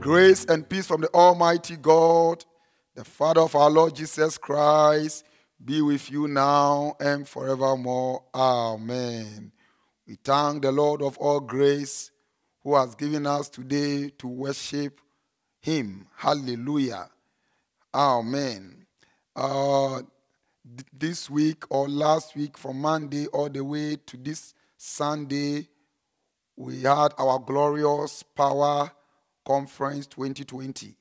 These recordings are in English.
Grace and peace from the Almighty God, the Father of our Lord Jesus Christ, be with you now and forevermore. Amen. We thank the Lord of all grace who has given us today to worship Him. Hallelujah. Amen. Uh, this week or last week, from Monday all the way to this Sunday, we had our glorious power conference 2020.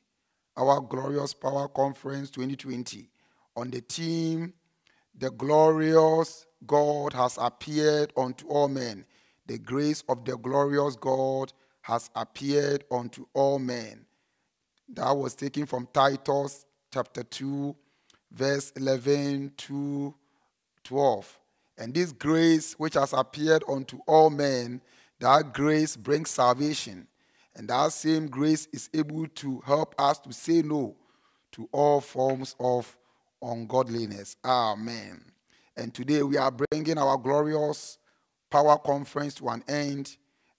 Our glorious power conference 2020 on the theme the glorious God has appeared unto all men. The grace of the glorious God has appeared unto all men. That was taken from Titus chapter 2, verse 11 to 12. And this grace which has appeared unto all men, that grace brings salvation. And that same grace is able to help us to say no to all forms of ungodliness. Amen. And today we are bringing our glorious power conference to an end.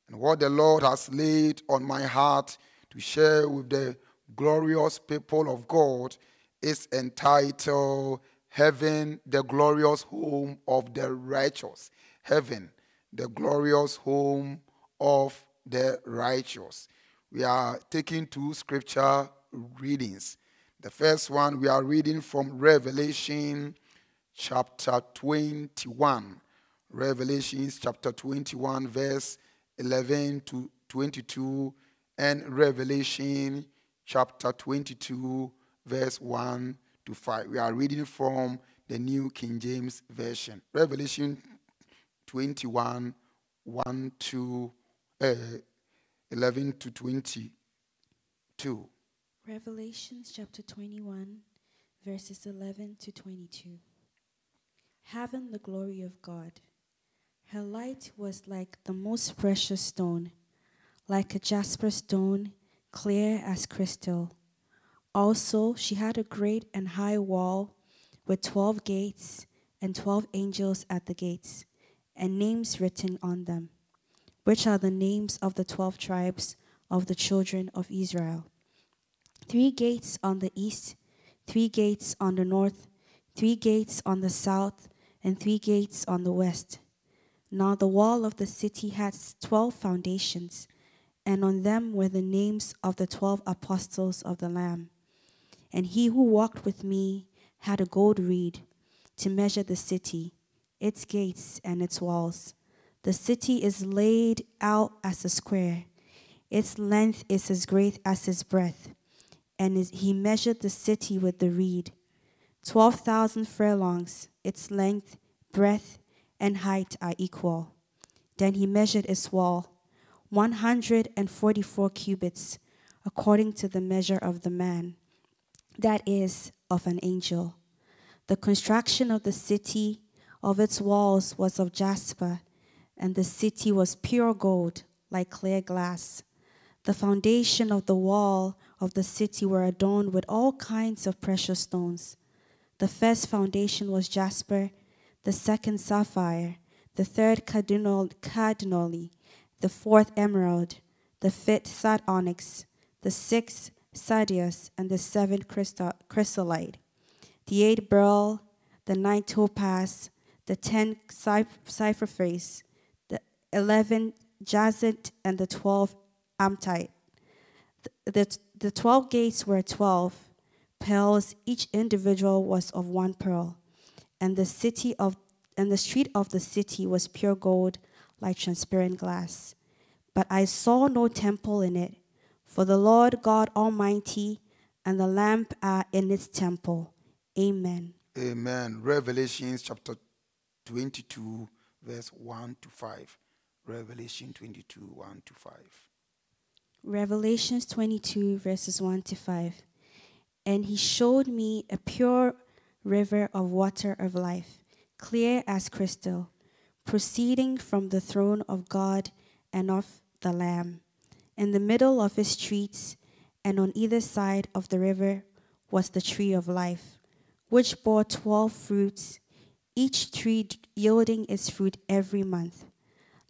And what the Lord has laid on my heart to share with the glorious people of God is entitled Heaven, the glorious home of the righteous. Heaven, the glorious home of the righteous. We are taking two scripture readings. The first one we are reading from Revelation chapter 21. Revelations chapter 21, verse 11 to 22, and Revelation chapter 22, verse 1 to 5. We are reading from the New King James Version. Revelation 21, 1 to uh, 11 to 22. Revelations chapter 21, verses 11 to 22. Having the glory of God. Her light was like the most precious stone, like a jasper stone, clear as crystal. Also, she had a great and high wall with twelve gates and twelve angels at the gates, and names written on them, which are the names of the twelve tribes of the children of Israel. Three gates on the east, three gates on the north, three gates on the south, and three gates on the west. Now the wall of the city had twelve foundations, and on them were the names of the twelve apostles of the Lamb. And he who walked with me had a gold reed to measure the city, its gates, and its walls. The city is laid out as a square, its length is as great as its breadth. And he measured the city with the reed, twelve thousand furlongs, its length, breadth, and height are equal. Then he measured its wall, 144 cubits, according to the measure of the man, that is, of an angel. The construction of the city, of its walls, was of jasper, and the city was pure gold, like clear glass. The foundation of the wall of the city were adorned with all kinds of precious stones. The first foundation was jasper, the second sapphire, the third cardinali. the fourth emerald, the fifth sardonyx, the sixth sardius, and the seventh chrysolite, the eighth beryl, the ninth topaz, the tenth cypher face, 11 Jazet, and the 12 Amtite. The, the, the 12 gates were 12 pearls, each individual was of one pearl. And the city of and the street of the city was pure gold like transparent glass. But I saw no temple in it, for the Lord God Almighty and the Lamb are in its temple. Amen. Amen. Revelations chapter 22, verse 1 to 5. Revelation 22, 1 to 5. Revelations 22, verses 1 to 5. And he showed me a pure river of water of life, clear as crystal, proceeding from the throne of God and of the Lamb. In the middle of his streets and on either side of the river was the tree of life, which bore twelve fruits, each tree yielding its fruit every month.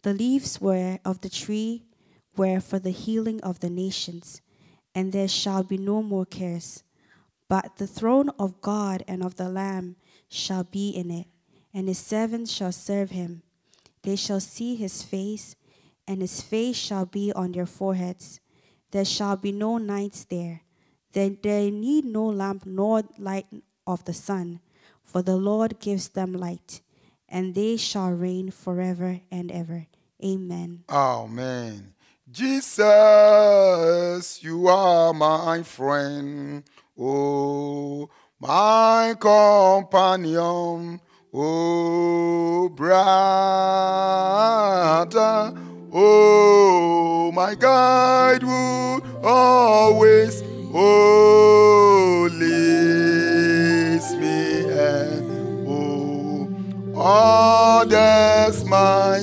The leaves were of the tree were for the healing of the nations, and there shall be no more cares. But the throne of God and of the Lamb shall be in it, and his servants shall serve him. They shall see his face, and his face shall be on their foreheads. There shall be no nights there. They, they need no lamp nor light of the sun, for the Lord gives them light, and they shall reign forever and ever. Amen. Amen. Jesus, you are my friend. Oh, my companion. Oh, brother. Oh, my guide would always eh, oh, leads me and oh, orders my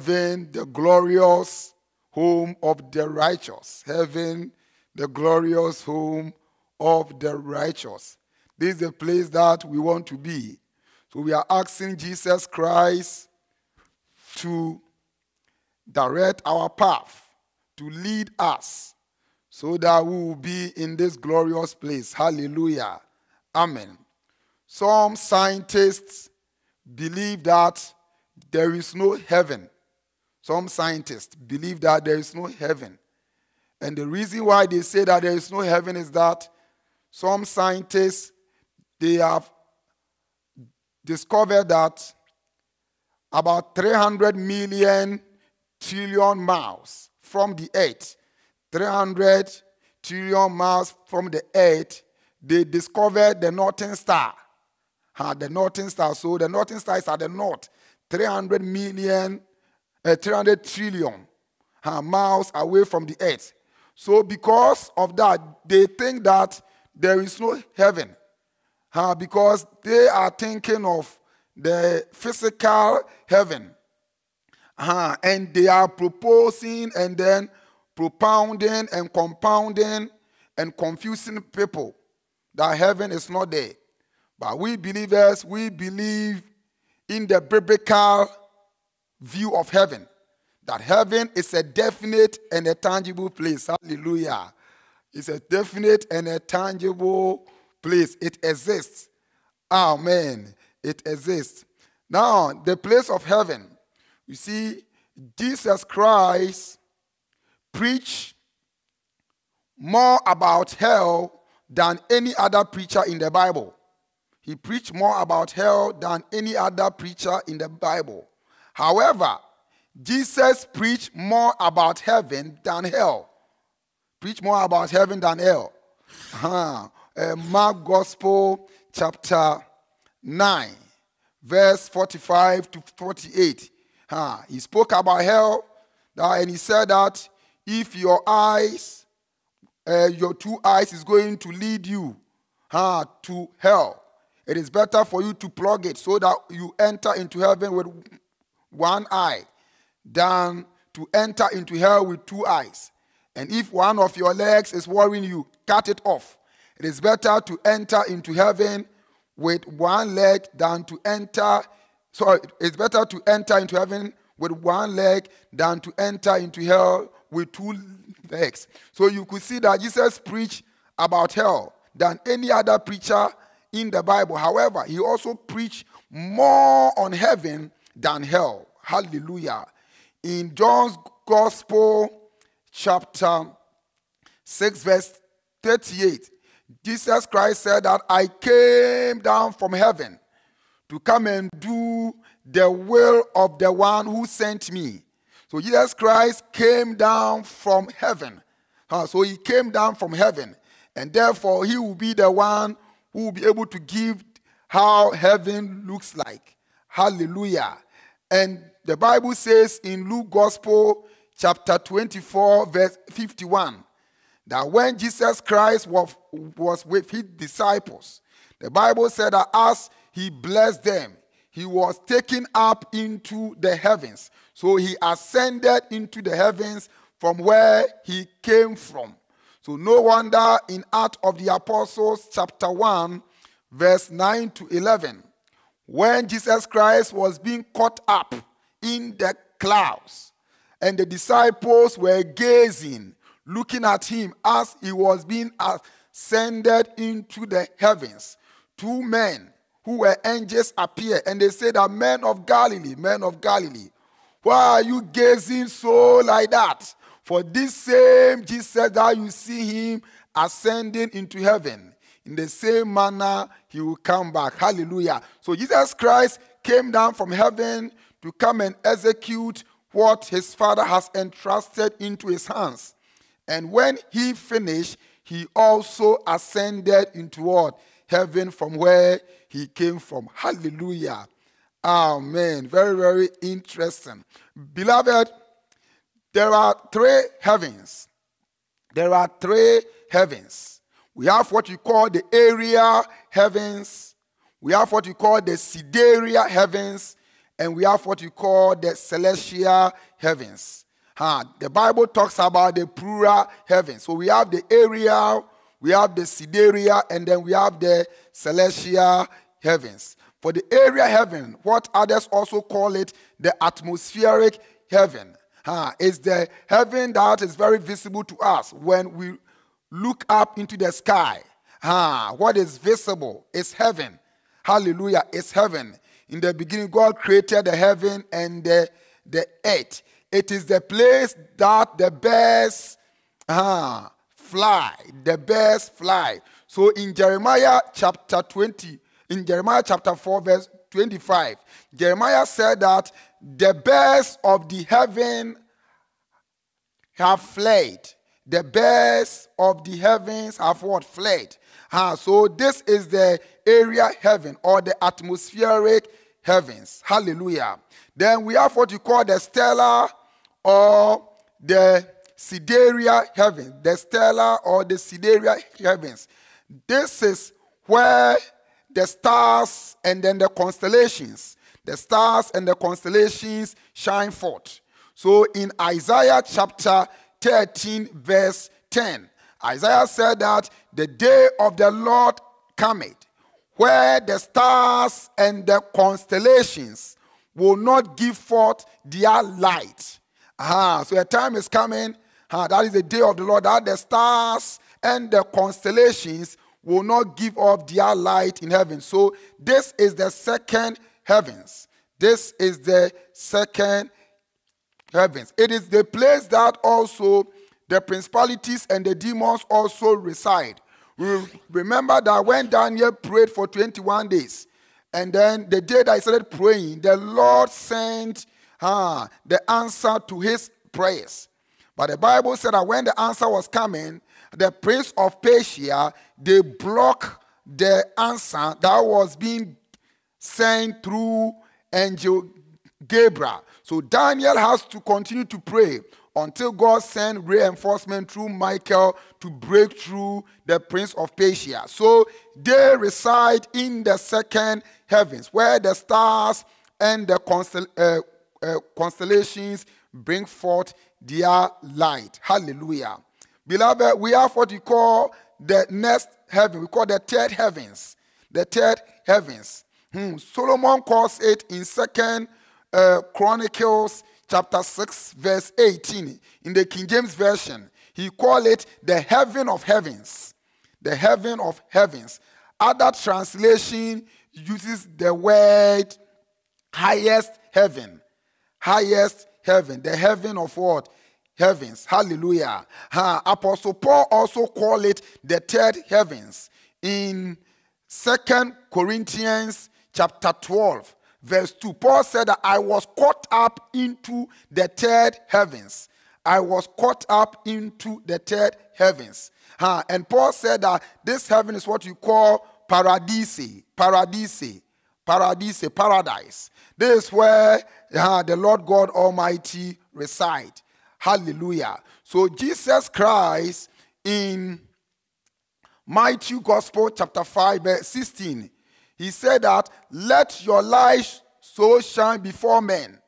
Heaven, the glorious home of the righteous. Heaven, the glorious home of the righteous. This is the place that we want to be. So we are asking Jesus Christ to direct our path, to lead us, so that we will be in this glorious place. Hallelujah. Amen. Some scientists believe that there is no heaven. Some scientists believe that there is no heaven. And the reason why they say that there is no heaven is that some scientists they have discovered that about 300 million trillion miles from the earth 300 trillion miles from the earth they discovered the northern star. Uh, the northern star. So the northern star is at the north. 300 million uh, 300 trillion uh, miles away from the earth so because of that they think that there is no heaven uh, because they are thinking of the physical heaven. Uh, and they are proposing and then propounding and compounding and confusing people that heaven is not there. But we believers, we believe in the biblical view of heaven. That heaven is a definite and a tangible place. Hallelujah. It's a definite and a tangible place. It exists. Amen. It exists. Now, the place of heaven. You see, Jesus Christ preached more about hell than any other preacher in the Bible. He preached more about hell than any other preacher in the Bible. However, Jesus preached more about heaven than hell. Preach more about heaven than hell. Uh-huh. Uh, Mark Gospel, chapter 9, verse 45 to 48. Uh, he spoke about hell, uh, and he said that if your eyes, uh, your two eyes, is going to lead you uh, to hell, it is better for you to plug it so that you enter into heaven with one eye than to enter into hell with two eyes. And if one of your legs is worrying you, cut it off. It is better to enter into heaven with one leg than to enter. Sorry, it's better to enter into heaven with one leg than to enter into hell with two legs. So you could see that Jesus preached about hell than any other preacher in the Bible. However, he also preached more on heaven than hell. Hallelujah. In John's Gospel, chapter 6, verse 38, Jesus Christ said that I came down from heaven to come and do the will of the one who sent me. So Jesus Christ came down from heaven. Uh, so he came down from heaven, and therefore he will be the one who will be able to give how heaven looks like. Hallelujah. And the Bible says in Luke Gospel, chapter 24, verse 51, that when Jesus Christ was, was with his disciples, the Bible said that as he blessed them, he was taken up into the heavens. So he ascended into the heavens from where he came from. So no wonder in Acts of the Apostles, chapter 1, verse 9 to 11, when Jesus Christ was being caught up in the clouds, and the disciples were gazing, looking at him as he was being ascended into the heavens. Two men who were angels appeared, and they said, "Are men of Galilee, men of Galilee, why are you gazing so like that? For this same Jesus that you see him ascending into heaven, in the same manner he will come back. Hallelujah. So Jesus Christ came down from heaven to come and execute what his Father has entrusted into his hands. And when he finished, he also ascended into what? Heaven from where he came from. Hallelujah. Amen. Very, very interesting. Beloved, there are three heavens. There are three heavens. We have what you call the aerial heavens, we have what you call the sidereal heavens, and we have what you call the celestial heavens. Huh. The Bible talks about the plural heavens. So we have the aerial, we have the sidereal, and then we have the celestial heavens. For the aerial heaven, what others also call it the atmospheric heaven, uh, is the heaven that is very visible to us when we look up into the sky. Ah, what is visible is heaven. Hallelujah, it's heaven. In the beginning, God created the heaven and the, the earth. It is the place that the birds ah, fly, the birds fly. So in Jeremiah chapter 20, in Jeremiah chapter 4, verse 25, Jeremiah said that the birds of the heaven have fled. The birds of the heavens have what? Fled. Ah, so this is the aerial heaven or the atmospheric heavens. Hallelujah. Then we have what you call the stellar or the sidereal heaven. The stellar or the sidereal heavens. This is where the stars and then the constellations, the stars and the constellations shine forth. So in Isaiah chapter 13, verse 10, Isaiah said that the day of the Lord cometh, where the stars and the constellations will not give forth their light. Ah, so a time is coming, ah, that is the day of the Lord, that the stars and the constellations will not give off their light in heaven. So this is the second heavens. This is the second heavens. It is the place that also the principalities and the demons also reside. Remember that when Daniel prayed for 21 days, and then the day that he started praying, the Lord sent uh, the answer to his prayers. But the Bible said that when the answer was coming, the prince of Persia, they blocked the answer that was being sent through angel Gabriel. So Daniel has to continue to pray until God sent reinforcement through Michael to break through the prince of Persia. So they reside in the second heavens where the stars and the uh, uh, constellations bring forth their light. Hallelujah. Beloved, we have what we call the next heaven. We call the third heavens. The third heavens. Hmm. Solomon calls it in Second uh, Chronicles chapter 6, verse 18. In the King James Version, he called it the heaven of heavens. The heaven of heavens. Other translation uses the word highest heaven. Highest heaven. The heaven of what? heavens. Hallelujah. Apostle Paul also called it the third heavens in Second Corinthians chapter 12, verse 2. Paul said that I was caught up into the third heavens. I was caught up into the third heavens. Huh? And Paul said that this heaven is what you call paradise, paradise, paradise, paradise. This is where uh, the Lord God Almighty reside. Hallelujah. So Jesus Christ in Matthew Gospel chapter 5 verse 16, he said that let your light so shine before men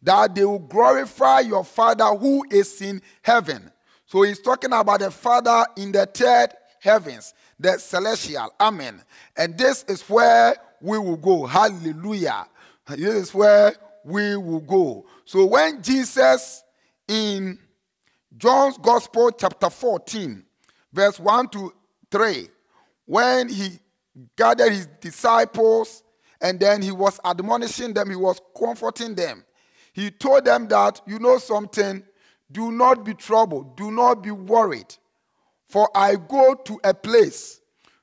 that they will glorify your Father who is in heaven. So he's talking about the Father in the third heavens, the celestial. Amen. And this is where we will go. Hallelujah. This is where we will go. So when Jesus in John's Gospel, chapter 14, verse 1 to 3, when he gathered his disciples and then he was admonishing them, he was comforting them. He told them that, you know something, do not be troubled, do not be worried. For I go to a place,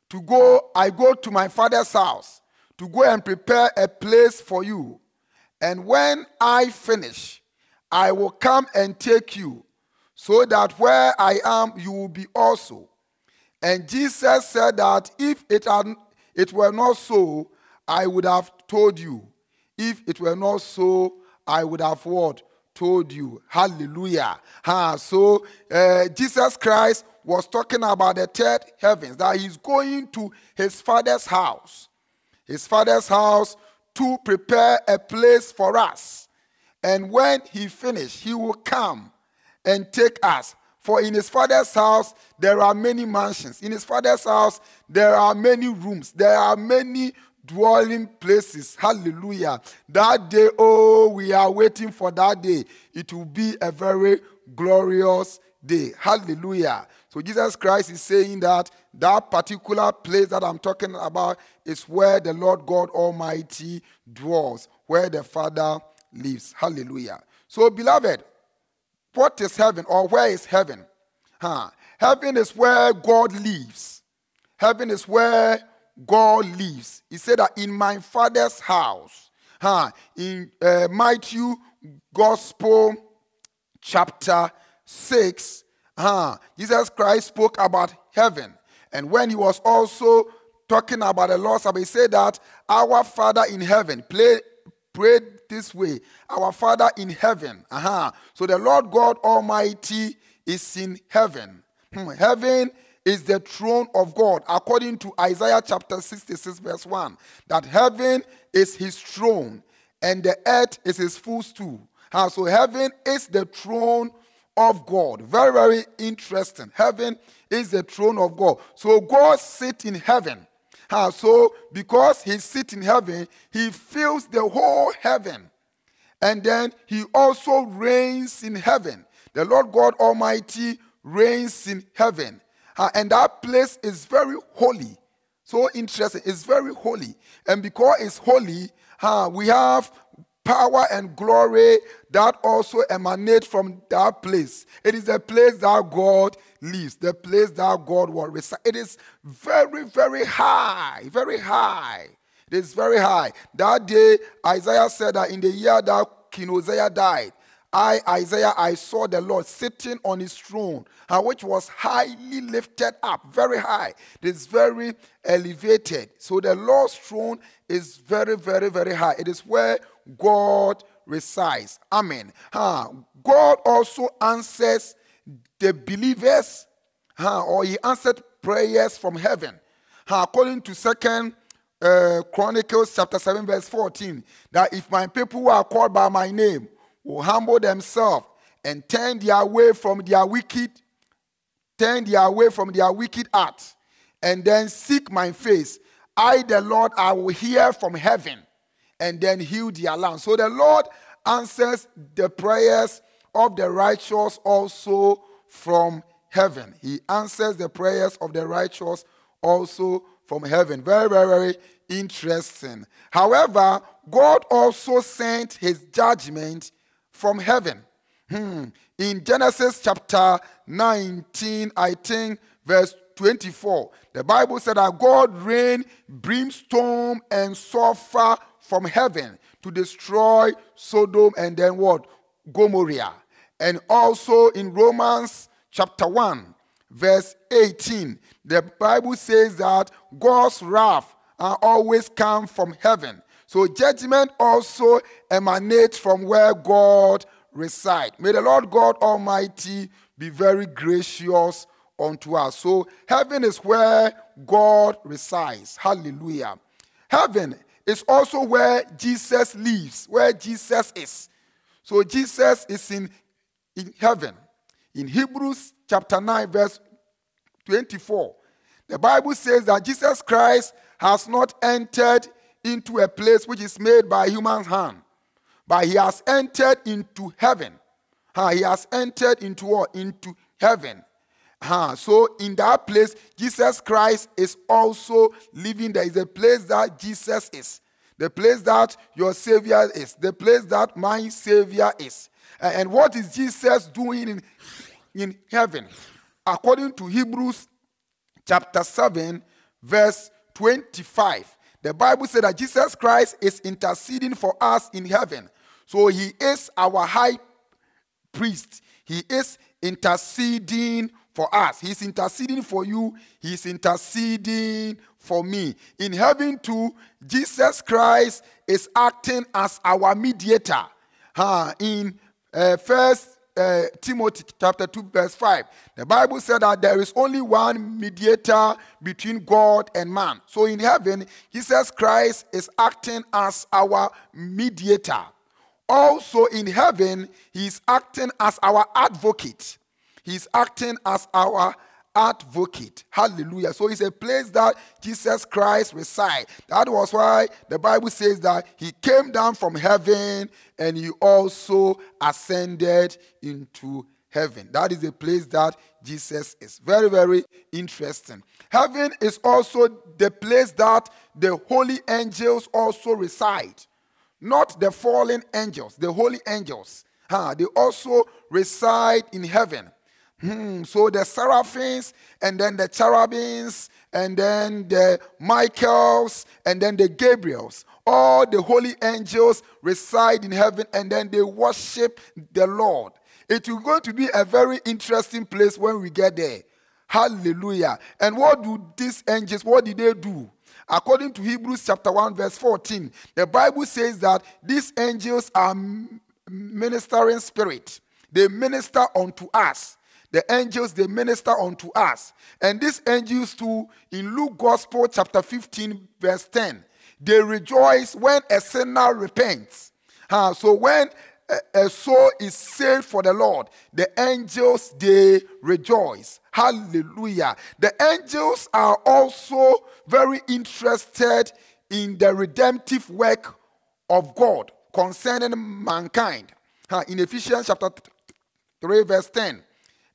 to go, I go to my father's house, to go and prepare a place for you. And when I finish, I will come and take you, so that where I am, you will be also. And Jesus said that if it, had, it were not so, I would have told you. If it were not so, I would have what? Told you. Hallelujah. Ha, so uh, Jesus Christ was talking about the third heavens, that he's going to his father's house. His father's house to prepare a place for us. And when he finished, he will come and take us. For in his father's house, there are many mansions. In his father's house, there are many rooms. There are many dwelling places. Hallelujah. That day, oh, we are waiting for that day. It will be a very glorious day. Hallelujah. So Jesus Christ is saying that that particular place that I'm talking about is where the Lord God Almighty dwells, where the Father lives. Hallelujah. So, beloved, what is heaven or where is heaven? Huh? Heaven is where God lives. Heaven is where God lives. He said that in my father's house, huh, in uh, Matthew Gospel chapter 6, huh, Jesus Christ spoke about heaven. And when he was also talking about the Supper, he said that our Father in heaven, play, this way, our Father in heaven. Uh-huh. So the Lord God Almighty is in heaven. Hmm. Heaven is the throne of God, according to Isaiah chapter 66, verse 1, that heaven is his throne and the earth is his footstool. Uh, so heaven is the throne of God. Very, very interesting. Heaven is the throne of God. So God sits in heaven. So because he sits in heaven, he fills the whole heaven. And then he also reigns in heaven. The Lord God Almighty reigns in heaven. Uh, and that place is very holy. So interesting. It's very holy. And because it's holy, uh, we have power and glory that also emanate from that place. It is the place that God lives, the place that God will reside. It is very, very high, very high. It is very high. That day, Isaiah said that in the year that King Uzziah died, I, Isaiah, I saw the Lord sitting on his throne, which was highly lifted up, very high. It is very elevated. So the Lord's throne is very, very, very high. It is where God resides. Amen. God also answers the believers, or he answered prayers from heaven. According to Second uh, Chronicles chapter 7, verse 14, that if my people who are called by my name will humble themselves and turn their way from their wicked, turn their way from their wicked acts, and then seek my face. I, the Lord, I will hear from heaven and then heal their land. So the Lord answers the prayers of the righteous also from heaven. He answers the prayers of the righteous also from heaven. Very, very, very interesting. However, God also sent his judgment from heaven. Hmm. In Genesis chapter 19, I think, verse 24, the Bible said that God rained brimstone and sulfur from heaven to destroy Sodom and then what? Gomorrah. And also in Romans chapter 1, verse 18, the Bible says that God's wrath always comes from heaven. So judgment also emanates from where God resides. May the Lord God Almighty be very gracious unto us. So heaven is where God resides. Hallelujah. Heaven is also where Jesus lives, where Jesus is. So Jesus is in, in heaven. In Hebrews chapter 9, verse 24, the Bible says that Jesus Christ has not entered into a place which is made by human's hand, but he has entered into heaven. he has entered into what? Into heaven. So in that place, Jesus Christ is also living. There is a place that Jesus is, the place that your Savior is, the place that my Savior is. And what is Jesus doing in, in heaven? According to Hebrews chapter 7, verse 25. The Bible said that Jesus Christ is interceding for us in heaven. So he is our high priest. He is interceding for us. He's interceding for you. He's interceding for me. In heaven, too, Jesus Christ is acting as our mediator. In uh, First uh, Timothy chapter 2, verse 5. The Bible said that there is only one mediator between God and man. So in heaven, Jesus Christ is acting as our mediator. Also in heaven, he is acting as our advocate. He's acting as our advocate. Hallelujah. So it's a place that Jesus Christ resides. That was why the Bible says that he came down from heaven and he also ascended into heaven. That is a place that Jesus is. Very, very interesting. Heaven is also the place that the holy angels also reside. Not the fallen angels, the holy angels. Huh, they also reside in heaven. Hmm, so the seraphims and then the cherubims and then the Michaels and then the Gabriels, all the holy angels reside in heaven and then they worship the Lord. It is going to be a very interesting place when we get there. Hallelujah. And what do these angels, what did they do? According to Hebrews chapter 1, verse 14, the Bible says that these angels are ministering spirit. They minister unto us the angels they minister unto us. And these angels too, in Luke Gospel chapter 15, verse 10, they rejoice when a sinner repents. Uh, so when a, soul is saved for the Lord, the angels they rejoice. Hallelujah. The angels are also very interested in the redemptive work of God concerning mankind. Uh, in Ephesians chapter 3, verse 10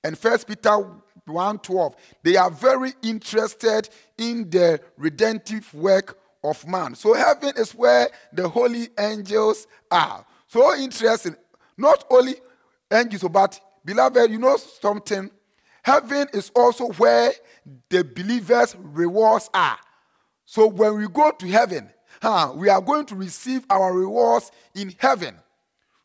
and First Peter 1:12, they are very interested in the redemptive work of man. So heaven is where the holy angels are. So interesting. Not only angels, but beloved, you know something? Heaven is also where the believers' rewards are. So when we go to heaven, huh, we are going to receive our rewards in heaven.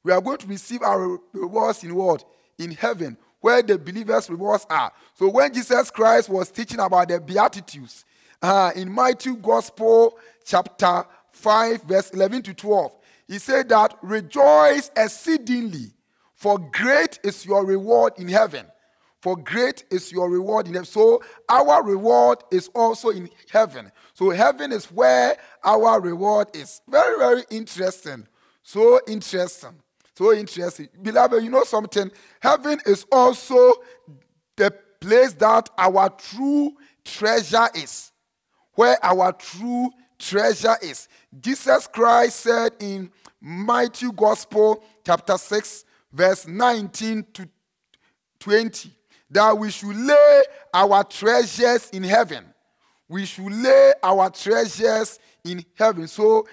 We are going to receive our rewards in what? In heaven where the believers' rewards are. So when Jesus Christ was teaching about the Beatitudes uh, in Matthew Gospel, chapter 5, verse 11 to 12, he said that rejoice exceedingly, for great is your reward in heaven. For great is your reward in heaven. So our reward is also in heaven. So heaven is where our reward is. Very, very interesting. So interesting. So interesting. Beloved, you know something? Heaven is also the place that our true treasure is. Where our true treasure is. Jesus Christ said in Matthew Gospel, chapter 6, verse 19 to 20, that we should lay our treasures in heaven. We should lay our treasures in heaven. So,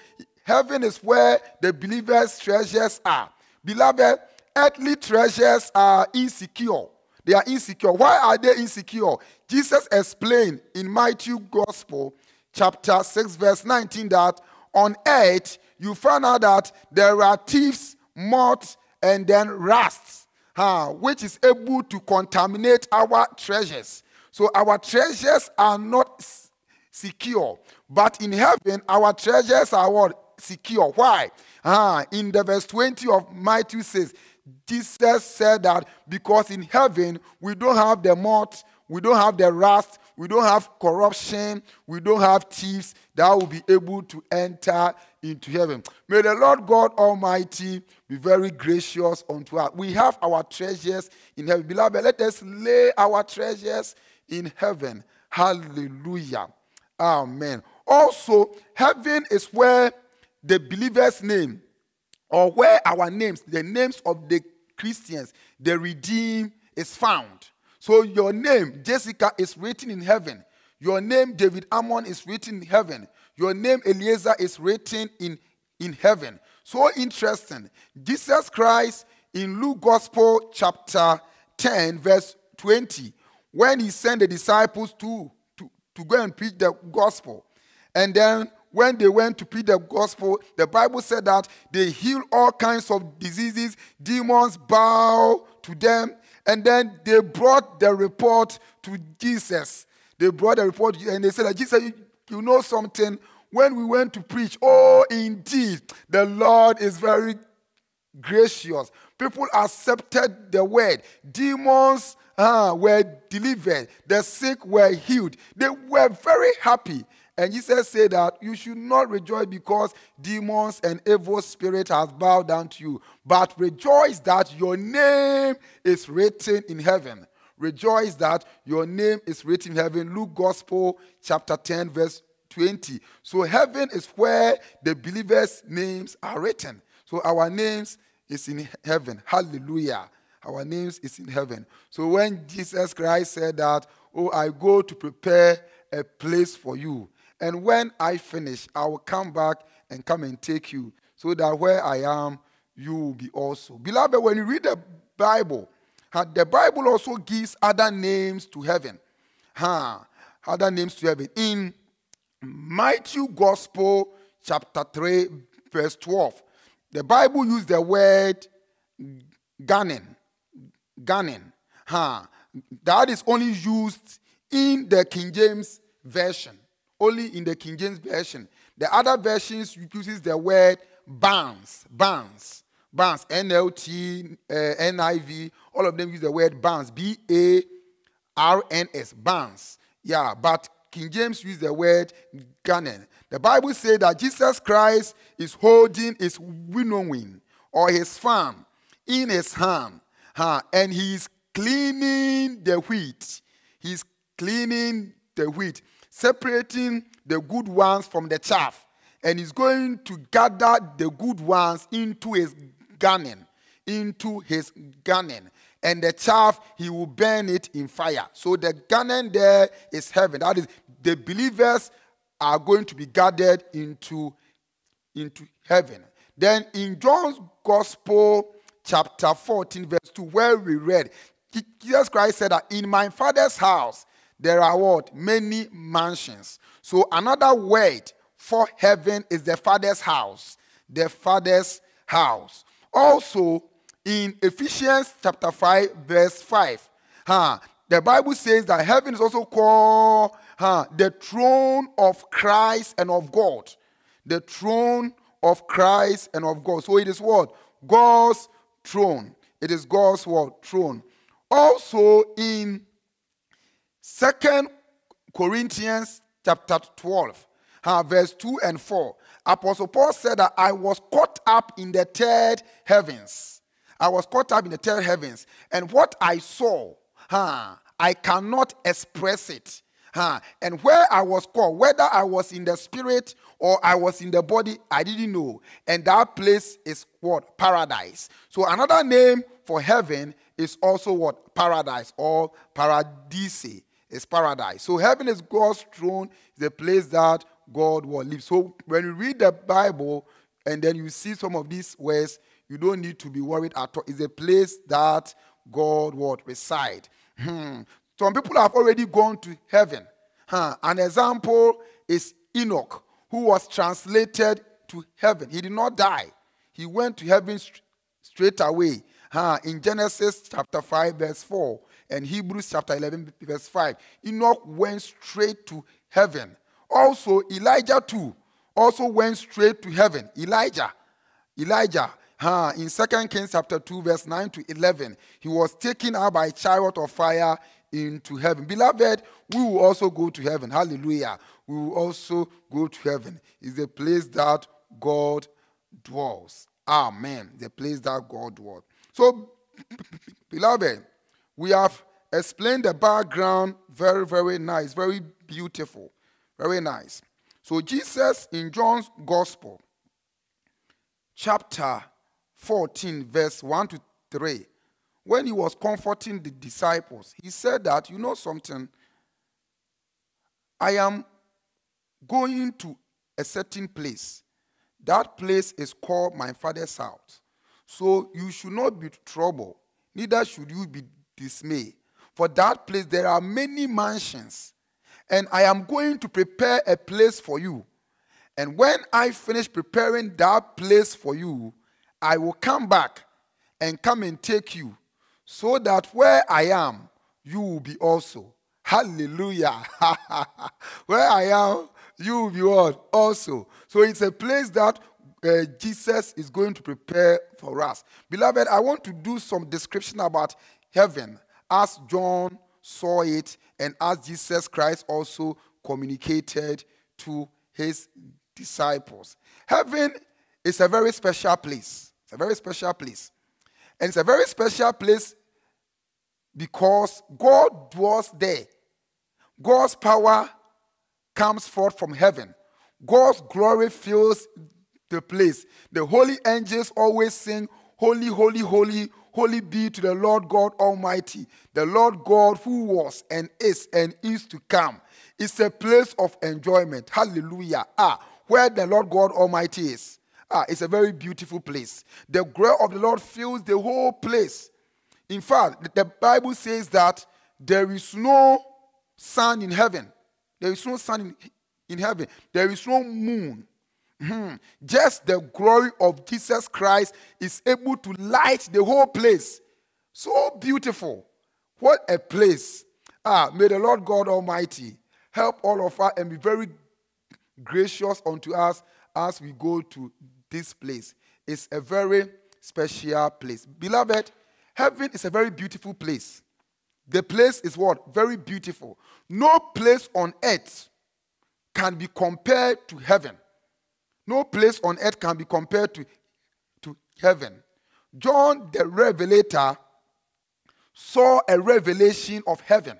heaven is where the believers' treasures are. Beloved, earthly treasures are insecure. They are insecure. Why are they insecure? Jesus explained in Matthew Gospel, chapter 6, verse 19, that on earth you find out that there are thieves, moth, and then rusts. huh, ah, which is able to contaminate our treasures. So our treasures are not secure. But in heaven, our treasures are what? Secure. Why? Ah, in the verse 20 of Matthew says, Jesus said that because in heaven we don't have the moth, we don't have the rust, we don't have corruption, we don't have thieves that will be able to enter into heaven. May the Lord God Almighty be very gracious unto us. We have our treasures in heaven. Beloved, let us lay our treasures in heaven. Hallelujah. Amen. Also, heaven is where the believer's name or where our names, the names of the Christians, the redeemed, is found. So your name, Jessica, is written in heaven. Your name, David Ammon, is written in heaven. Your name, Eliezer, is written in, in heaven. So interesting. Jesus Christ in Luke Gospel, chapter 10, verse 20, when he sent the disciples to, to, to go and preach the gospel. And then when they went to preach the gospel, the Bible said that they healed all kinds of diseases, demons bow to them, and then they brought the report to Jesus. They brought the report and they said that Jesus, you, you know something? When we went to preach, oh, indeed, the Lord is very gracious. People accepted the word. Demons uh, were delivered. The sick were healed. They were very happy. And Jesus said that you should not rejoice because demons and evil spirit has bowed down to you, but rejoice that your name is written in heaven. Rejoice that your name is written in heaven. Luke Gospel chapter 10 verse 20. So heaven is where the believers' names are written. So our names is in heaven. Hallelujah. Our names is in heaven. So when Jesus Christ said that, "Oh, I go to prepare a place for you," and when I finish, I will come back and come and take you, so that where I am, you will be also. Beloved, when you read the Bible, the Bible also gives other names to heaven. Huh, other names to heaven. In Matthew Gospel, chapter 3, verse 12, the Bible used the word garner. garner. Huh. That is only used in the King James Version. Only in the King James Version. The other versions uses the word barns. Barns. Barns. NLT, uh, NIV. All of them use the word barns. B A R N S. Barns. Yeah, but King James use the word garner. The Bible says that Jesus Christ is holding his winnowing or his farm in his hand, huh, and he's cleaning the wheat. He's cleaning the wheat, separating the good ones from the chaff, and he's going to gather the good ones into his garden, into his garden. And the chaff, he will burn it in fire. So the garden there is heaven. That is, the believers are going to be gathered into, into heaven. Then in John's Gospel, chapter 14, verse 2, where we read, Jesus Christ said that in my father's house there are what? Many mansions. So another word for heaven is the father's house. The father's house. Also, in Ephesians chapter 5, verse 5, huh, the Bible says that heaven is also called huh, the throne of Christ and of God. The throne of Christ and of God. So it is what? God's throne. It is God's what? Throne. Also in Second Corinthians chapter 12, uh, verse 2 and 4, Apostle Paul said that I was caught up in the third heavens. I was caught up in the third heavens. And what I saw, huh, I cannot express it. Huh? And where I was caught, whether I was in the spirit or I was in the body, I didn't know. And that place is what? Paradise. So another name for heaven is also what? Paradise or paradise is paradise. So heaven is God's throne, the place that God will live. So when you read the Bible and then you see some of these words, you don't need to be worried at all. It's a place that God will reside. Hmm. Some people have already gone to heaven. Huh. An example is Enoch, who was translated to heaven. He did not die. He went to heaven st- straight away. huh, in Genesis chapter 5, verse 4, and Hebrews chapter 11, verse 5. Enoch went straight to heaven. Also, Elijah too also went straight to heaven. Elijah, Elijah, huh, in 2 Kings chapter 2, verse 9 to 11, he was taken up by a chariot of fire into heaven. Beloved, we will also go to heaven. Hallelujah. We will also go to heaven. It's the place that God dwells. Amen. The place that God dwells. So, beloved, we have explained the background very, very nice, very beautiful, very nice. So, Jesus in John's Gospel, chapter 14, verse 1 to 3, when he was comforting the disciples, he said that, you know something, I am going to a certain place. That place is called my father's house. So you should not be troubled, neither should you be dismayed. For that place there are many mansions, and I am going to prepare a place for you. And when I finish preparing that place for you, I will come back and come and take you so that where I am, you will be also. Hallelujah. where I am, you will be what? Also. So it's a place that uh, Jesus is going to prepare for us. Beloved, I want to do some description about heaven as John saw it and as Jesus Christ also communicated to his disciples. Heaven is a very special place. It's a very special place. And it's a very special place because God dwells there. God's power comes forth from heaven. God's glory fills the place. The holy angels always sing, Holy, holy, holy, holy be to the Lord God Almighty, the Lord God who was and is and is to come. It's a place of enjoyment. Hallelujah. Ah, where the Lord God Almighty is. Ah, it's a very beautiful place. The glory of the Lord fills the whole place. In fact, the Bible says that there is no sun in heaven. There is no sun in, in heaven. There is no moon. Mm-hmm. Just the glory of Jesus Christ is able to light the whole place. So beautiful. What a place. Ah, may the Lord God Almighty help all of us and be very gracious unto us as we go to this place. It's a very special place. Beloved, heaven is a very beautiful place. The place is what? Very beautiful. No place on earth can be compared to heaven. No place on earth can be compared to, to heaven. John the Revelator saw a revelation of heaven.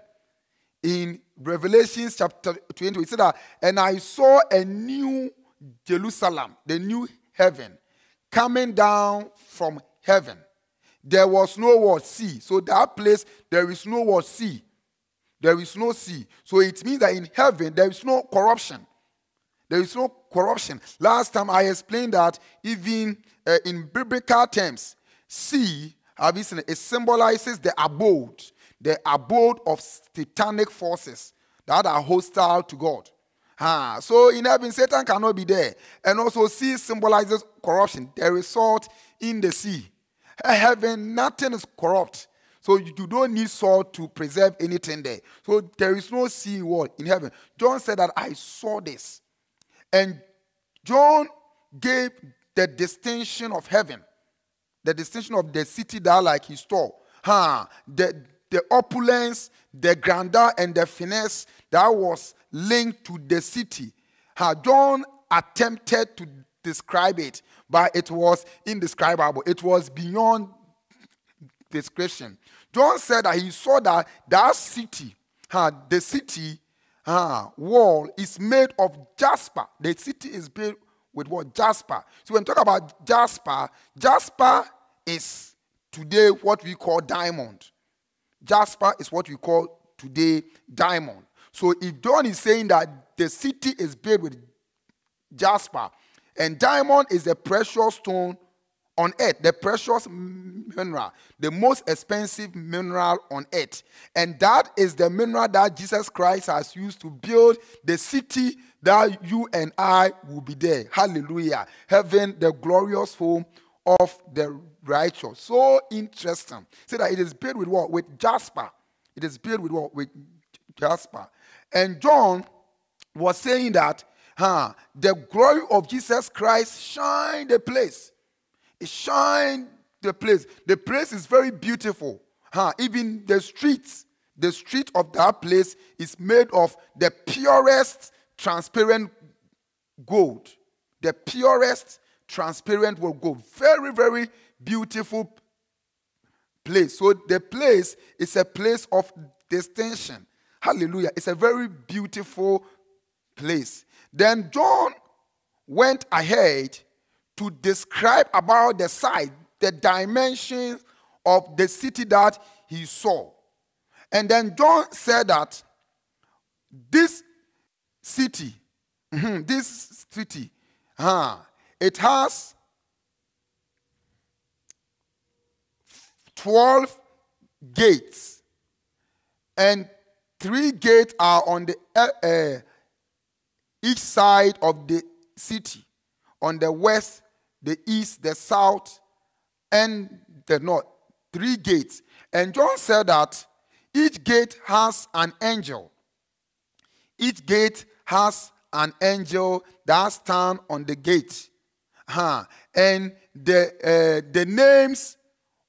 In Revelation chapter 20, he said that, and I saw a new Jerusalem, the new heaven, coming down from heaven. There was no word sea. So that place, there is no word sea. There is no sea. So it means that in heaven, there is no corruption. There is no corruption. Last time I explained that even uh, in biblical terms, sea, have you seen it? It symbolizes the abode, the abode of satanic forces that are hostile to God. Ah, so in heaven, Satan cannot be there. And also, sea symbolizes corruption, the result in the sea. In Heaven, nothing is corrupt. So you don't need salt to preserve anything there. So there is no sea wall in heaven. John said that I saw this. And John gave the distinction of heaven, the distinction of the city that like he saw. Huh, the, the opulence, the grandeur, and the finesse that was linked to the city. Huh, John attempted to describe it, but it was indescribable. It was beyond description. John said that he saw that that city, huh, the city uh, wall is made of jasper. The city is built with what? Jasper. So when we talk about jasper, jasper is today what we call diamond. Jasper is what we call today diamond. So if John is saying that the city is built with jasper, and diamond is a precious stone on earth, the precious mineral, the most expensive mineral on earth. And that is the mineral that Jesus Christ has used to build the city that you and I will be there. Hallelujah. Heaven, the glorious home of the righteous. So interesting. See that it is built with what? With jasper. It is built with what? With jasper. And John was saying that huh, the glory of Jesus Christ shine the place. It shine the place. The place is very beautiful. Huh, even the streets, the street of that place is made of the purest transparent gold. The purest transparent gold. Very, very beautiful place. So the place is a place of distinction. Hallelujah. It's a very beautiful place. Then John went ahead to describe about the size, the dimensions of the city that he saw. And then John said that this city, mm-hmm, this city, uh, it has 12 gates, and three gates are on the uh, uh, each side of the city on the west, the east, the south, and the north. Three gates. And John said that each gate has an angel. Each gate has an angel that stand on the gate. Huh. And the, uh, the names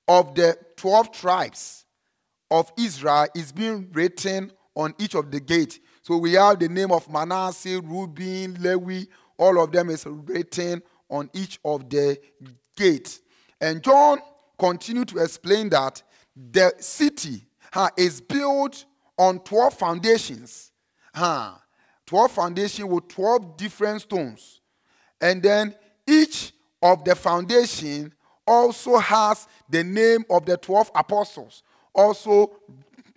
of the 12 tribes of Israel is being written on each of the gates. So we have the name of Manasseh, Reuben, Levi, all of them is written on each of the gates. And John continued to explain that the city huh, is built on 12 foundations. Huh, 12 foundations with 12 different stones. And then each of the foundation also has the name of the 12 apostles also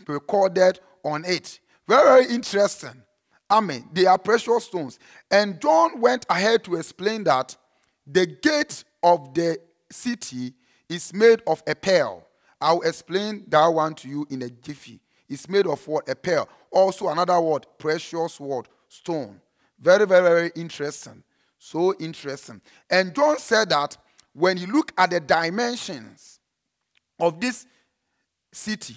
recorded on it. Very very interesting. Amen. They are precious stones. And John went ahead to explain that the gate of the city is made of a pearl. I'll explain that one to you in a jiffy. It's made of what? A pearl. Also, another word, precious word, stone. Very, very, very interesting. So interesting. And John said that when you look at the dimensions of this city,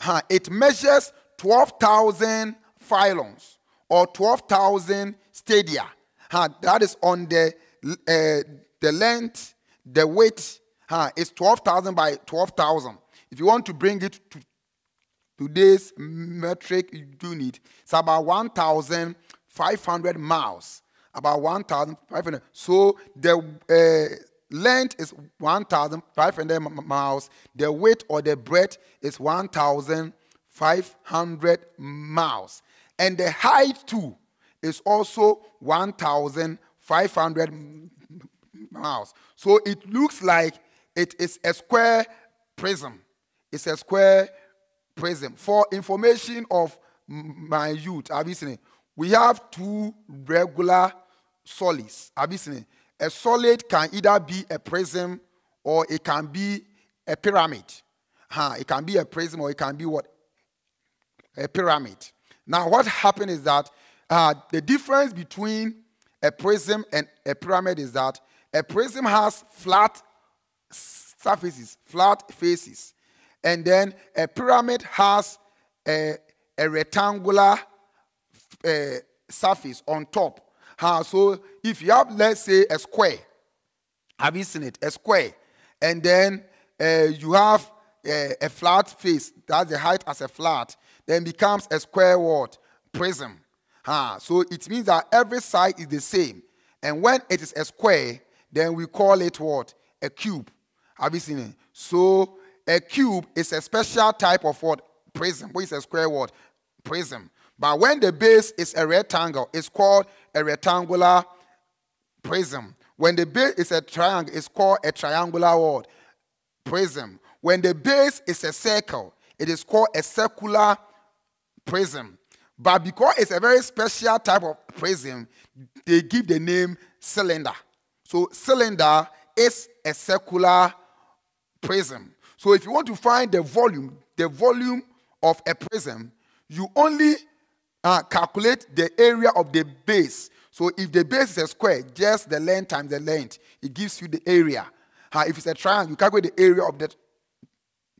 huh, it measures 12,000 pylons or 12,000 stadia. Huh, that is on the, uh, the length, the width huh, is 12,000 by 12,000. If you want to bring it to today's metric unit, it's about 1,500 miles. About 1,500. So the uh, length is 1,500 miles. The width or the breadth is 1,500 miles. And the height too is also 1,500 miles. So it looks like it is a square prism. It's a square prism. For information of my youth, have you seen it? We have two regular solids. Have you seen it? A solid can either be a prism or it can be a pyramid. Huh, it can be a prism or it can be what? A pyramid. Now, what happened is that uh, the difference between a prism and a pyramid is that a prism has flat surfaces, flat faces, and then a pyramid has a, a rectangular uh, surface on top. So if you have, let's say, a square, have you seen it? A square, and then uh, you have a, a flat face, that's the height as a flat, then becomes a square word, prism. Ah, so it means that every side is the same. And when it is a square, then we call it what? A cube. Have you seen it? So a cube is a special type of what? Prism. What is a square word? Prism. But when the base is a rectangle, it's called a rectangular prism. When the base is a triangle, it's called a triangular word. Prism. When the base is a circle, it is called a circular prism. But because it's a very special type of prism, they give the name cylinder. So cylinder is a circular prism. So if you want to find the volume, the volume of a prism, you only uh, calculate the area of the base. So if the base is a square, just the length times the length, it gives you the area. Uh, if it's a triangle, you calculate the area of the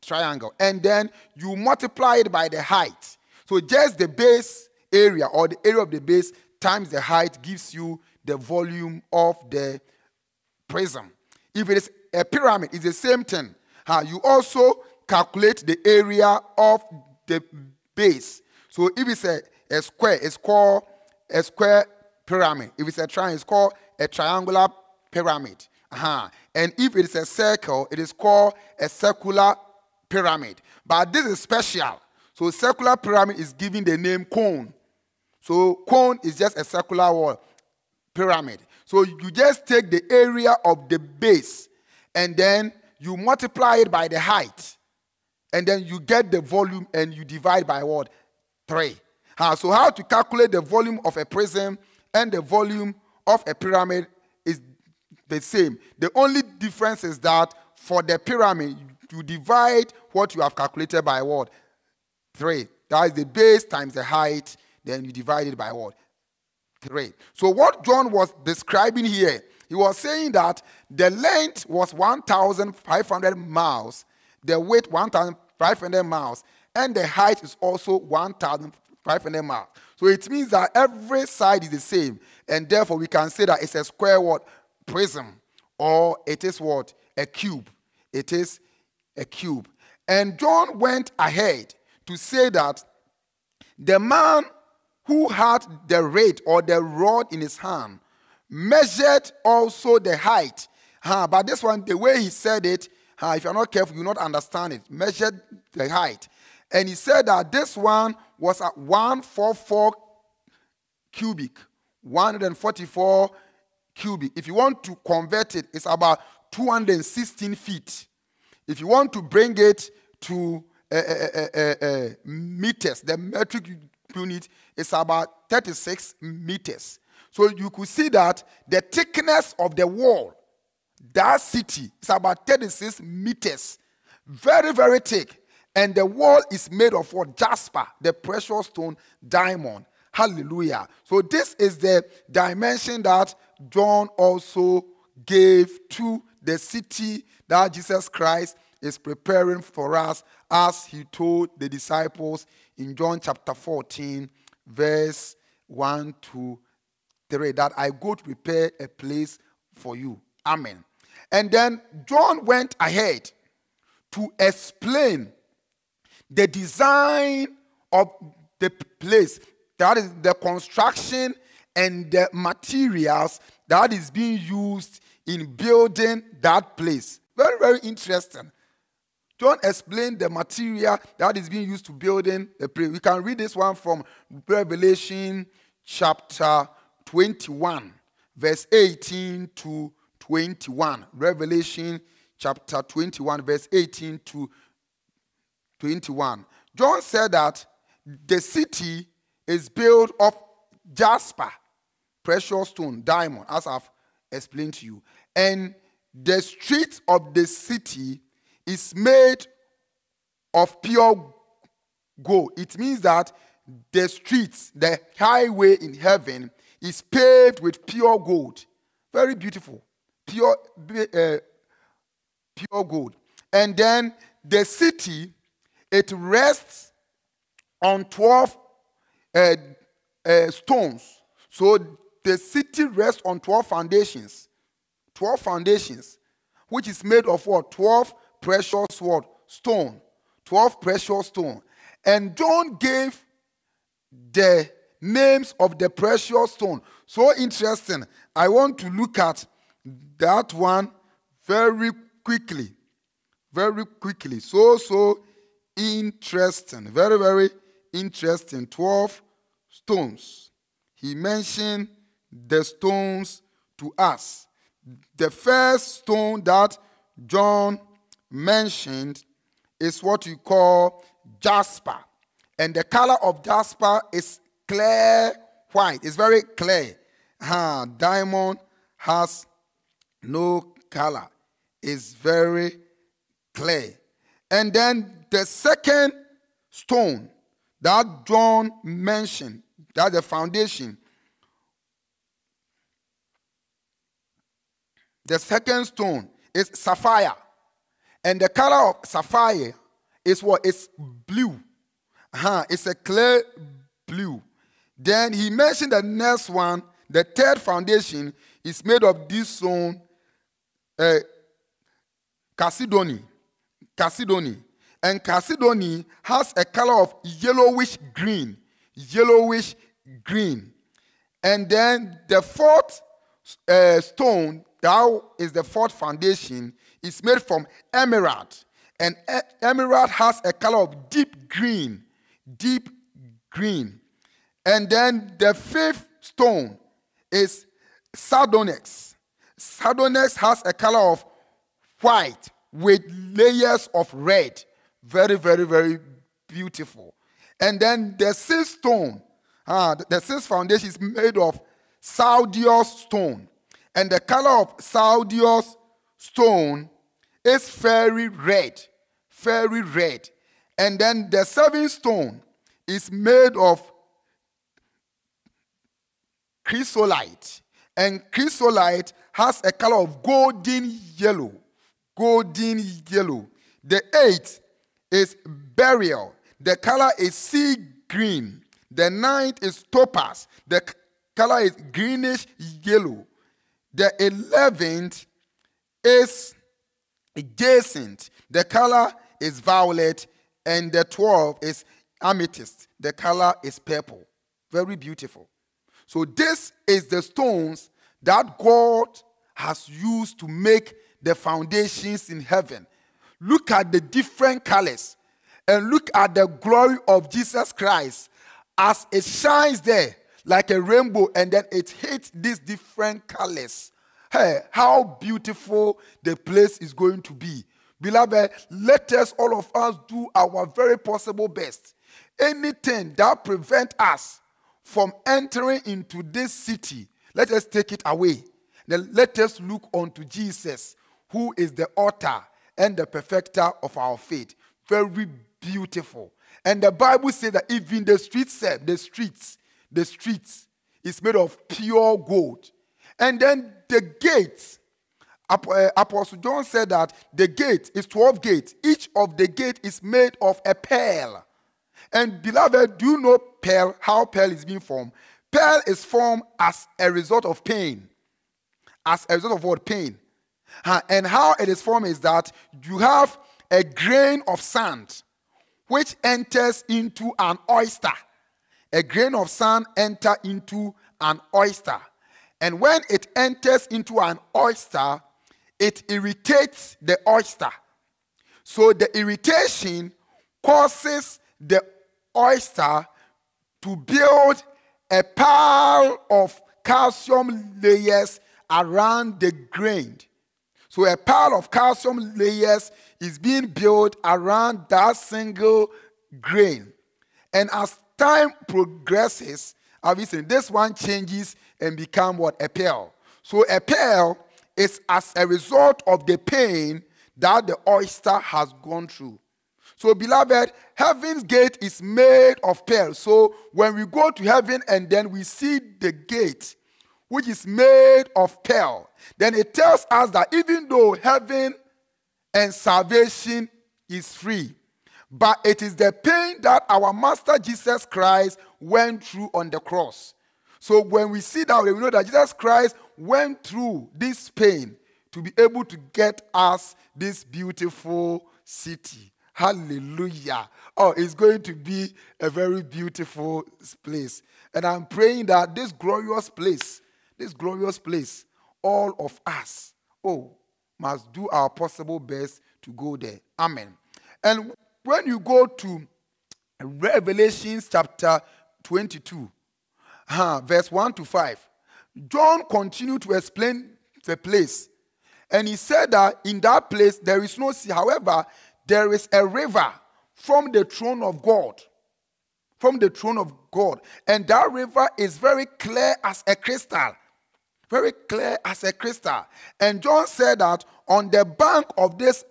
triangle. And then you multiply it by the height. So just the base area or the area of the base times the height gives you the volume of the prism. If it is a pyramid, it's the same thing. You also calculate the area of the base. So if it's a, a square, it's called a square pyramid. If it's a triangle, it's called a triangular pyramid. Uh-huh. And if it is a circle, it is called a circular pyramid. But this is special. So circular pyramid is given the name cone. So cone is just a circular wall pyramid. So you just take the area of the base and then you multiply it by the height. And then you get the volume and you divide by what? Three. Uh, so how to calculate the volume of a prism and the volume of a pyramid is the same. The only difference is that for the pyramid, you divide what you have calculated by what? Three. That is the base times the height. Then you divide it by what? Three. So what John was describing here, he was saying that the length was 1,500 miles, the width 1,500 miles, and the height is also 1,500 miles. So it means that every side is the same, and therefore we can say that it's a square what prism, or it is what a cube. It is a cube. And John went ahead to say that the man who had the rate or the rod in his hand measured also the height. But this one, the way he said it, if you're not careful, you will not understand it. Measured the height. And he said that this one was at 144 cubits, 144 cubits. If you want to convert it, it's about 216 feet. If you want to bring it to uh, meters, the metric unit is about 36 meters. So you could see that the thickness of the wall, that city, is about 36 meters. Very, very thick. And the wall is made of what? Jasper, the precious stone, diamond. Hallelujah. So this is the dimension that John also gave to the city that Jesus Christ is preparing for us as he told the disciples in John chapter 14, verse 1 to 3, that I go to prepare a place for you. Amen. And then John went ahead to explain the design of the place, that is the construction and the materials that is being used in building that place. Very, very interesting. John explained the material that is being used to building the place. We can read this one from Revelation chapter 21, verse 18 to 21. Revelation chapter 21, verse 18 to 21. John said that the city is built of jasper, precious stone, diamond, as I've explained to you. And the streets of the city is made of pure gold. It means that the streets, the highway in heaven, is paved with pure gold. Very beautiful. Pure, uh, pure gold. And then the city it rests on 12 uh, uh, stones. So the city rests on 12 foundations. 12 foundations, which is made of what? 12 precious what? Stone. 12 precious stone. And John gave the names of the precious stone. So interesting. I want to look at that one very quickly. Very quickly. So, so interesting. Very, very interesting. 12 stones. He mentioned the stones to us. The first stone that John mentioned is what you call jasper. And the color of jasper is clear white. It's very clear. Uh, diamond has no color. It's very clear. And then the second stone that John mentioned, that the foundation, the second stone is sapphire. And the color of sapphire is what? It's blue. Uh-huh. It's a clear blue. Then he mentioned the next one, the third foundation is made of this stone, uh, Chalcedony. Chalcedony. And Chalcedony has a color of yellowish green. Yellowish green. And then the fourth uh, stone, that is the fourth foundation, is made from emerald. And emerald has a color of deep green. Deep green. And then the fifth stone is sardonyx. Sardonyx has a color of white with layers of red. Very, very, very beautiful. And then the sixth stone, uh, the sixth foundation is made of sardius stone. And the color of sardius stone is very red. Very red. And then the seventh stone is made of chrysolite. And chrysolite has a color of golden yellow. Golden yellow. The eighth is beryl. The color is sea green. The ninth is topaz. The color is greenish yellow. The eleventh is jacinth. The color is violet. And the 12 is amethyst. The color is purple. Very beautiful. So, this is the stones that God has used to make the foundations in heaven. Look at the different colors and look at the glory of Jesus Christ as it shines there like a rainbow and then it hits these different colors. Hey, how beautiful the place is going to be. Beloved, let us, all of us, do our very possible best. Anything that prevent us from entering into this city, let us take it away. Then let us look unto Jesus, who is the author and the perfecter of our faith. Very beautiful. And the Bible says that even the streets, eh, the streets, the streets is made of pure gold. And then the gates, uh, Apostle John said that the gate is 12 gates. Each of the gate is made of a pearl. And beloved, do you know pearl, how pearl is being formed? Pearl is formed as a result of pain. As a result of what? Pain. and how it is formed is that you have a grain of sand which enters into an oyster. A grain of sand enter into an oyster. And when it enters into an oyster, it irritates the oyster. So the irritation causes the oyster to build a pile of calcium layers around the grain. So a pile of calcium layers is being built around that single grain. And as time progresses, obviously this one changes and become what? A pearl. So a pearl is as a result of the pain that the oyster has gone through. So, beloved, heaven's gate is made of pearl. So, when we go to heaven and then we see the gate, which is made of pearl, then it tells us that even though heaven and salvation is free, but it is the pain that our Master Jesus Christ went through on the cross. So, when we see that, we know that Jesus Christ went through this pain to be able to get us this beautiful city. Hallelujah. Oh, it's going to be a very beautiful place. And I'm praying that this glorious place, this glorious place, all of us, oh, must do our possible best to go there. Amen. And when you go to Revelations chapter 22, uh, verse 1 to 5, John continued to explain the place. And he said that in that place there is no sea. However, there is a river from the throne of God. From the throne of God. And that river is very clear as a crystal. Very clear as a crystal. And John said that on the bank of this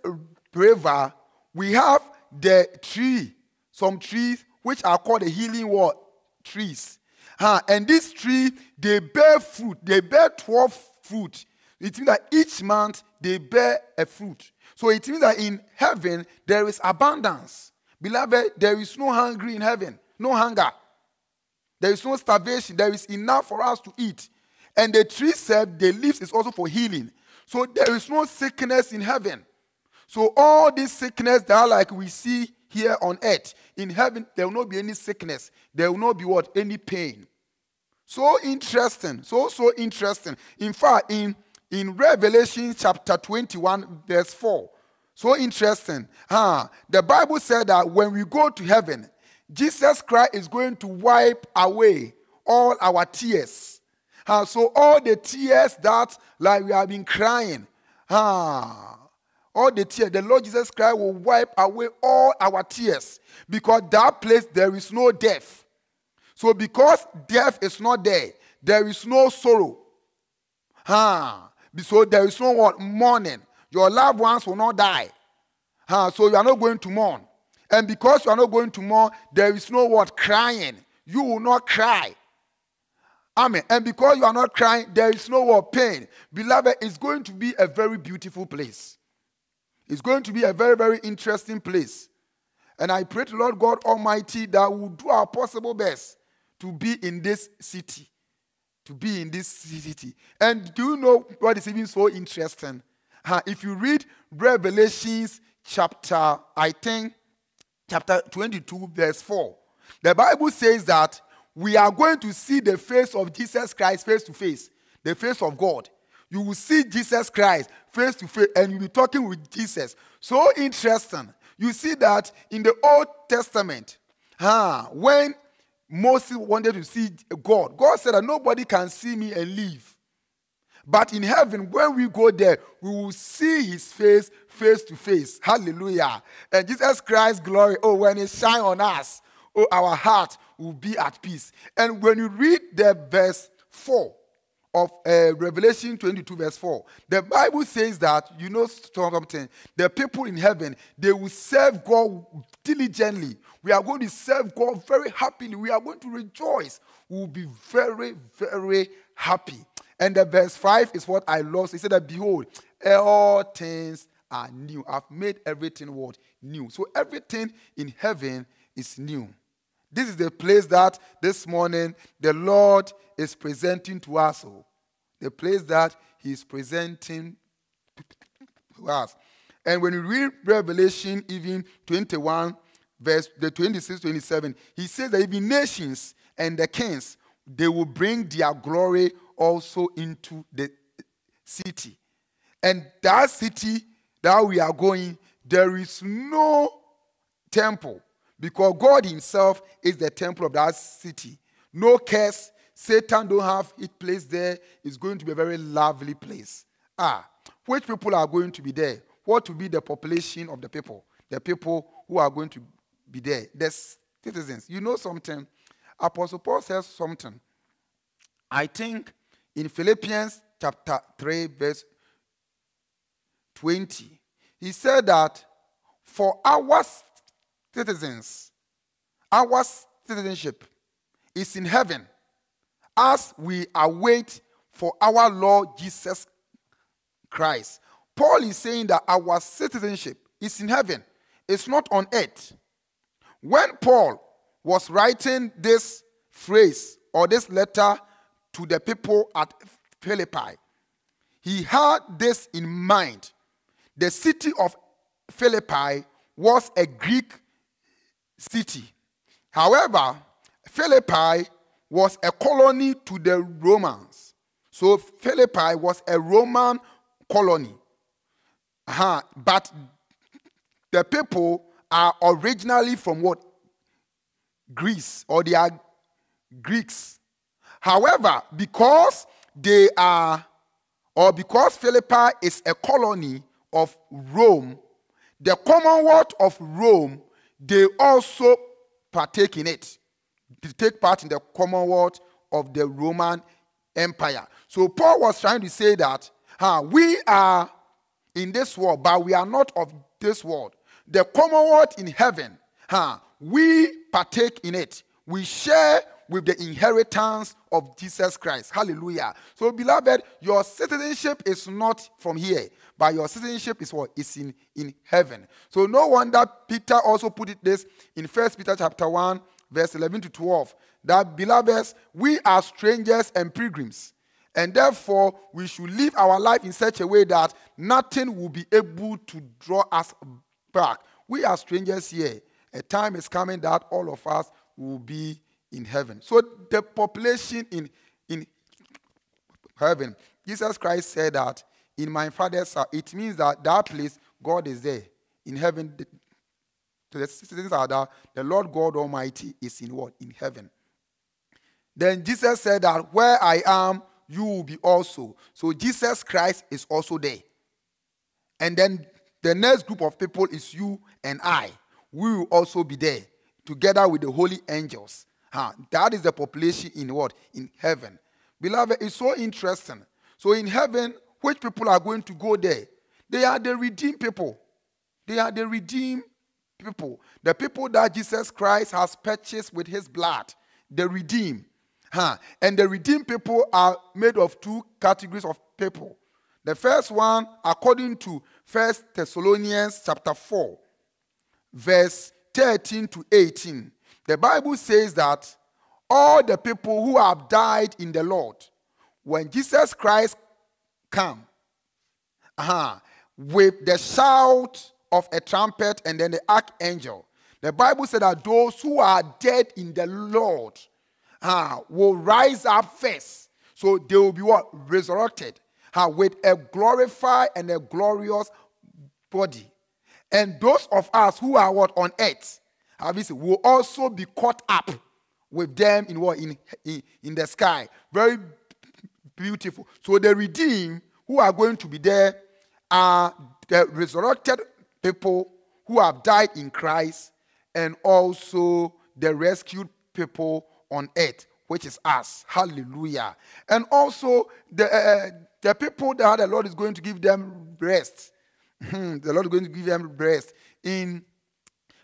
river, we have the tree, some trees which are called the healing word trees. Uh, and this tree, they bear fruit, they bear 12 fruit. It means that each month they bear a fruit. So it means that in heaven there is abundance. Beloved, there is no hungry in heaven, no hunger. There is no starvation. There is enough for us to eat. And the tree said the leaves is also for healing. So there is no sickness in heaven. So all this sickness that like we see here on earth, in heaven, there will not be any sickness. There will not be what? Any pain. So interesting. So, so interesting. In fact, in, in Revelation chapter 21, verse 4, so interesting. Huh? The Bible said that when we go to heaven, Jesus Christ is going to wipe away all our tears. Huh? So all the tears that like we have been crying, huh? All the tears, the Lord Jesus Christ will wipe away all our tears because that place there is no death. So because death is not there, there is no sorrow. Huh? So there is no what mourning. Your loved ones will not die. Huh? So you are not going to mourn. And because you are not going to mourn, there is no what crying. You will not cry. Amen. And because you are not crying, there is no what pain. Beloved, it's going to be a very beautiful place. It's going to be a very, very interesting place. And I pray to Lord God Almighty that we will do our possible best to be in this city. To be in this city. And do you know what is even so interesting? Uh, if you read Revelations chapter, I think, chapter 22, verse 4, the Bible says that we are going to see the face of Jesus Christ face to face, the face of God. You will see Jesus Christ face to face, and you'll be talking with Jesus. So interesting. You see that in the Old Testament, huh, when Moses wanted to see God, God said that nobody can see me and live. But in heaven, when we go there, we will see his face face to face. Hallelujah. And Jesus Christ's glory, oh, when it shine on us, oh, our heart will be at peace. And when you read the verse 4 of uh, Revelation 22, verse 4, the Bible says that, you know something, the people in heaven, they will serve God diligently. We are going to serve God very happily. We are going to rejoice. We will be very, very happy. And the verse 5 is what I lost. He said that, Behold, all things are new. I've made everything what? New. So everything in heaven is new. This is the place that this morning the Lord is presenting to us. Oh, the place that He is presenting to us. And when you read Revelation, even 21, verse the 26, 27, he says that even nations and the kings, they will bring their glory also into the city. And that city that we are going, there is no temple because God Himself is the temple of that city. No curse. Satan don't have it placed there. It's going to be a very lovely place. Ah, which people are going to be there? What will be the population of the people? The people who are going to be there. The citizens. You know something? Apostle Paul says something. I think in Philippians chapter 3, verse 20, he said that for our citizens, our citizenship is in heaven as we await for our Lord Jesus Christ. Paul is saying that our citizenship is in heaven, it's not on earth. When Paul was writing this phrase or this letter to the people at Philippi, he had this in mind. The city of Philippi was a Greek city. However, Philippi was a colony to the Romans. So Philippi was a Roman colony. Uh-huh. But the people are originally from what? Greece, or they are Greeks. However, because they are, or because Philippi is a colony of Rome, the Commonwealth of Rome, they also partake in it. Take part in the Commonwealth of the Roman Empire. So Paul was trying to say that huh, we are in this world, but we are not of this world. The Commonwealth in heaven, huh, we partake in it. We share with the inheritance of Jesus Christ. Hallelujah. So, beloved, your citizenship is not from here, but your citizenship is what? Is in, in heaven. So, no wonder Peter also put it this in First Peter chapter 1, verse 11 to 12. That, beloveds, we are strangers and pilgrims. And therefore, we should live our life in such a way that nothing will be able to draw us back. We are strangers here. A time is coming that all of us will be in heaven. So the population in, in heaven, Jesus Christ said that in my father's house, it means that that place, God is there. In heaven, the, the citizens are that the Lord God Almighty is in what? In heaven. Then Jesus said that where I am, you will be also. So Jesus Christ is also there. And then the next group of people is you and I. We will also be there together with the holy angels. Huh? That is the population in what? In heaven. Beloved, it's so interesting. So in heaven, which people are going to go there? They are the redeemed people. They are the redeemed people. The people that Jesus Christ has purchased with his blood. The redeemed. Huh? And the redeemed people are made of two categories of people. The first one, according to First Thessalonians chapter 4, verse 13 to 18, the Bible says that all the people who have died in the Lord, when Jesus Christ come, uh-huh, with the shout of a trumpet and then the archangel, the Bible said that those who are dead in the Lord uh, will rise up first. So they will be what? Resurrected uh, with a glorified and a glorious body. And those of us who are what on earth, obviously, will also be caught up with them in what in, in, in the sky. Very beautiful. So the redeemed who are going to be there are the resurrected people who have died in Christ and also the rescued people on earth, which is us. Hallelujah. And also the, uh, the people that the Lord is going to give them rest. Hmm, the Lord is going to give them rest. In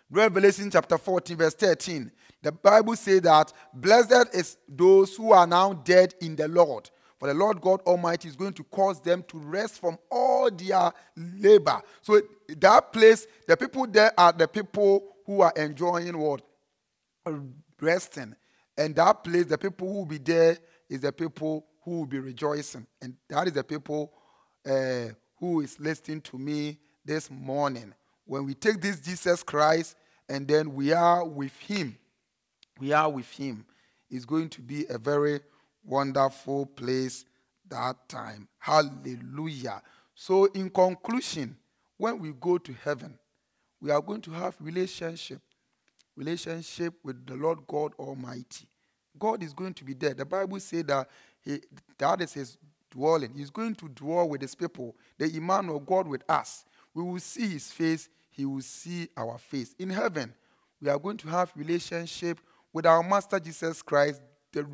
Revelation chapter 14, verse 13, the Bible says that blessed is those who are now dead in the Lord. For the Lord God Almighty is going to cause them to rest from all their labor. So that place, the people there are the people who are enjoying what? Resting. And that place, the people who will be there is the people who will be rejoicing. And that is the people uh, who is listening to me this morning. When we take this Jesus Christ and then we are with Him, we are with Him, it's going to be a very wonderful place that time. Hallelujah. So, in conclusion, when we go to heaven, we are going to have relationship relationship with the Lord God Almighty. God is going to be there. The Bible says that he, that is his dwelling. He's going to dwell with his people, the Emmanuel God with us. We will see his face, he will see our face. In heaven, we are going to have relationship with our Master Jesus Christ, the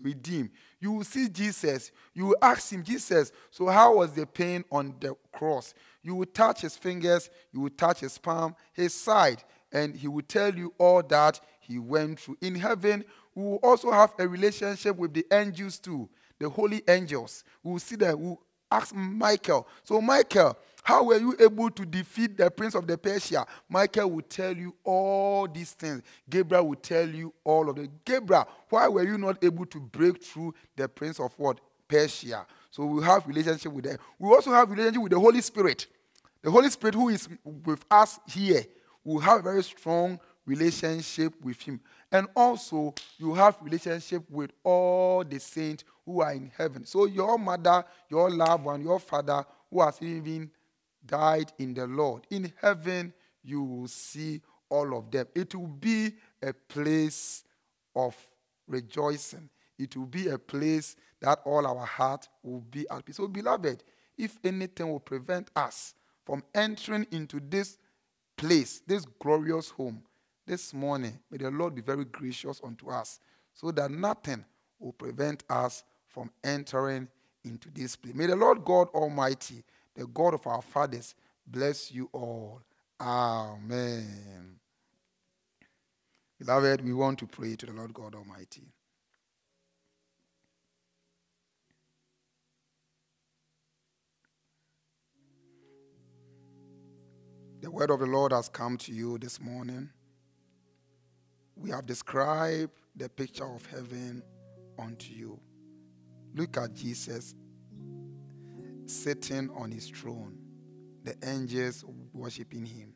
redeemed. You will see Jesus. You will ask him, Jesus, so how was the pain on the cross? You will touch his fingers, you will touch his palm, his side, and he will tell you all that he went through. In heaven, we will also have a relationship with the angels too, the holy angels. We will see them. We will ask Michael. So, Michael, how were you able to defeat the prince of the Persia? Michael will tell you all these things. Gabriel will tell you all of it. Gabriel, why were you not able to break through the prince of what? Persia. So we have relationship with them. We also have relationship with the Holy Spirit. The Holy Spirit who is with us here will have a very strong relationship with him. And also you have relationship with all the saints who are in heaven. So your mother, your loved one, your father who has even died in the Lord. In heaven, you will see all of them. It will be a place of rejoicing. It will be a place that all our heart will be at peace. So, beloved, if anything will prevent us from entering into this place, this glorious home, this morning, may the Lord be very gracious unto us so that nothing will prevent us from entering into this place. May the Lord God Almighty, the God of our fathers, bless you all. Amen. Beloved, we want to pray to the Lord God Almighty. The word of the Lord has come to you this morning. We have described the picture of heaven unto you. Look at Jesus sitting on his throne, the angels worshiping him.